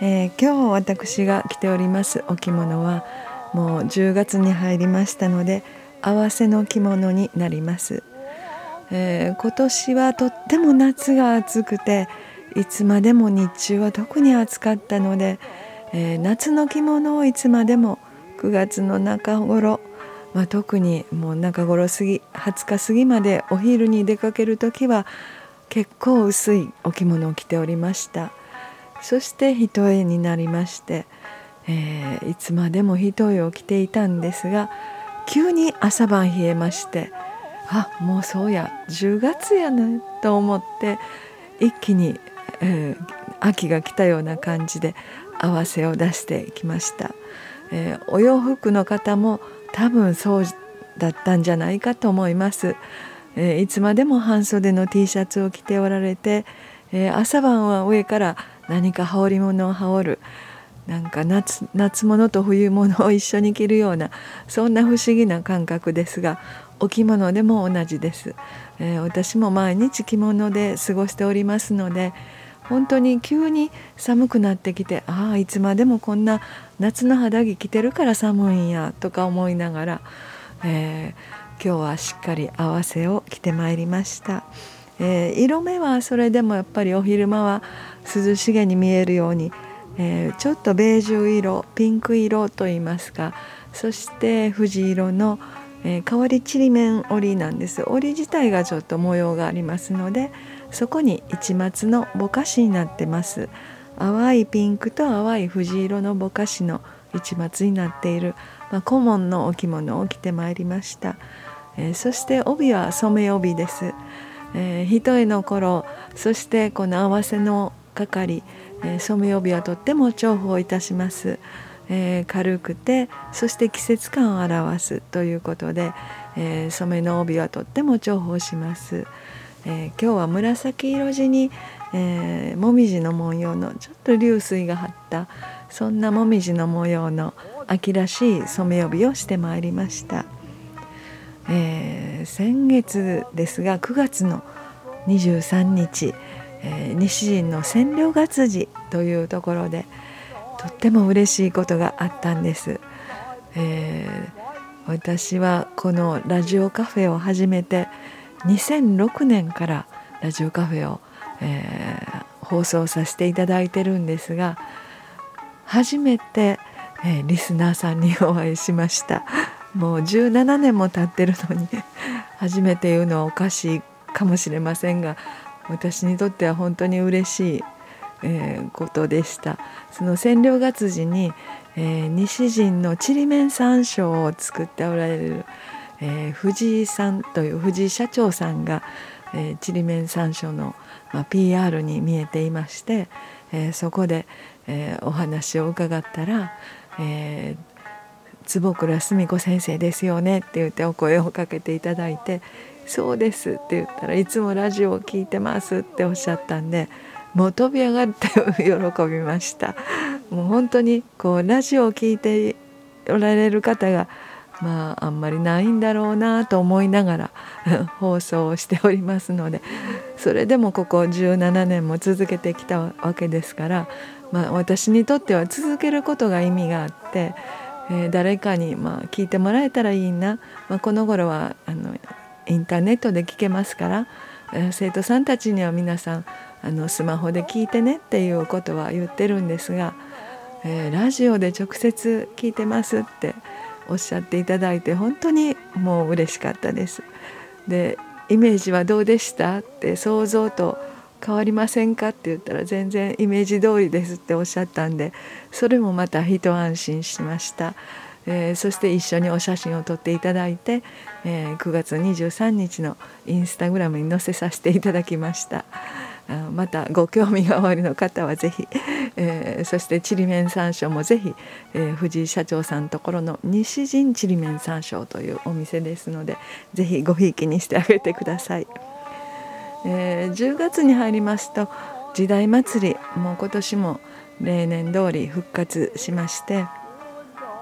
えー、今日私が着ておりますお着物はもう10月に入りましたので合わせの着物になります。えー、今年はとっても夏が暑くていつまでも日中は特に暑かったので、えー、夏の着物をいつまでも9月の中頃、まあ、特にもう中頃過ぎ20日過ぎまでお昼に出かける時は結構薄いお着物を着ておりました。そして一重になりまして、えー、いつまでも一重を着ていたんですが急に朝晩冷えましてあもうそうや10月やねと思って一気に、えー、秋が来たような感じで合わせを出してきました、えー、お洋服の方も多分そうだったんじゃないかと思います、えー、いつまでも半袖の T シャツを着ておられて、え朝晩は上から何か羽織物を羽織るなんか夏夏物と冬物を一緒に着るようなそんな不思議な感覚ですがお着物でも同じです、えー、私も毎日着物で過ごしておりますので本当に急に寒くなってきてああいつまでもこんな夏の肌着着てるから寒いんやとか思いながら、えー、今日はしっかり合わせを着てまいりました、えー、色目はそれでもやっぱりお昼間は涼しげに見えるように、えー、ちょっとベージュ色ピンク色といいますかそして藤色のえー、わりちりめん織りなんです。織り自体がちょっと模様がありますのでそこに市松のぼかしになってます。淡いピンクと淡い藤色のぼかしの市松になっている、まあ、顧問のお着物を着てまいりました、えー、そして帯は染め帯です、えー、一重の頃そしてこの合わせの係、えー、染め帯はとっても重宝いたしますえー、軽くてそして季節感を表すということで、えー、染めの帯はとっても重宝します。えー、今日は紫色地に、えー、もみじの文様のちょっと流水が張ったそんなもみじの模様の秋らしい染め帯をしてまいりました、えー、先月ですが9月の23日、えー、西陣の千両月寺というところで、とっても嬉しいことがあったんです。えー、私はこのラジオカフェを始めて2006年からラジオカフェを、えー、放送させていただいてるんですが初めて、えー、リスナーさんにお会いしましたもう17年も経ってるのに 初めて言うのはおかしいかもしれませんが私にとっては本当に嬉しいえー、ことでした。その千両月次に、えー、西陣のちりめん山椒を作っておられる、えー、藤井さんという藤井社長さんが、えー、ちりめん山椒の、まあ、PR に見えていまして、えー、そこで、えー、お話を伺ったら、えー坪倉澄子先生ですよねって言ってお声をかけていただいて「そうです」って言ったらいつもラジオを聞いてますっておっしゃったんでもう飛び上がって喜びました。もう本当にこうラジオを聴いておられる方がまああんまりないんだろうなと思いながら 放送をしておりますのでそれでもここ17年も続けてきたわけですから、まあ、私にとっては続けることが意味があって、えー、誰かにまあ聞いてもらえたらいいな、まあ、この頃はあのインターネットで聞けますから、えー、生徒さんたちには皆さんあのスマホで聞いてねっていうことは言ってるんですが、えー、ラジオで直接聞いてますっておっしゃっていただいて本当にもう嬉しかったです。でイメージはどうでしたって想像と変わりませんかって言ったら全然イメージ通りですっておっしゃったんでそれもまた一安心しました。えー、そして一緒にお写真を撮っていただいて、えー、9月23日のインスタグラムに載せさせていただきました。またご興味がおありの方はぜひ、えー、そしてちりめん山椒もぜひ、えー、藤井社長さんのところの西陣ちりめん山椒というお店ですのでぜひごひいきにしてあげてください、えー、10月に入りますと時代祭りもう今年も例年通り復活しまして、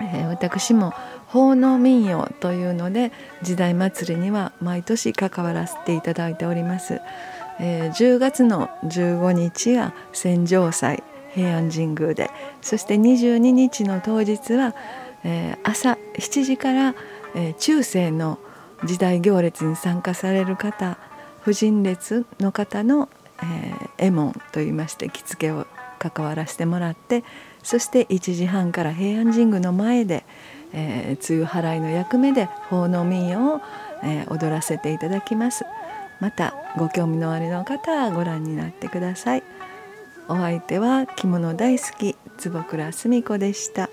えー、私も奉納民謡というので時代祭りには毎年関わらせていただいております。えー、10月の15日は戦場祭平安神宮でそして22日の当日は、えー、朝7時から、えー、中世の時代行列に参加される方婦人列の方の、えー、絵門といいまして着付けを関わらせてもらってそして1時半から平安神宮の前で、えー、梅雨払いの役目で奉納民謡を、えー、踊らせていただきます。またご興味のありの方はご覧になってくださいお相手は着物大好き坪倉澄子でした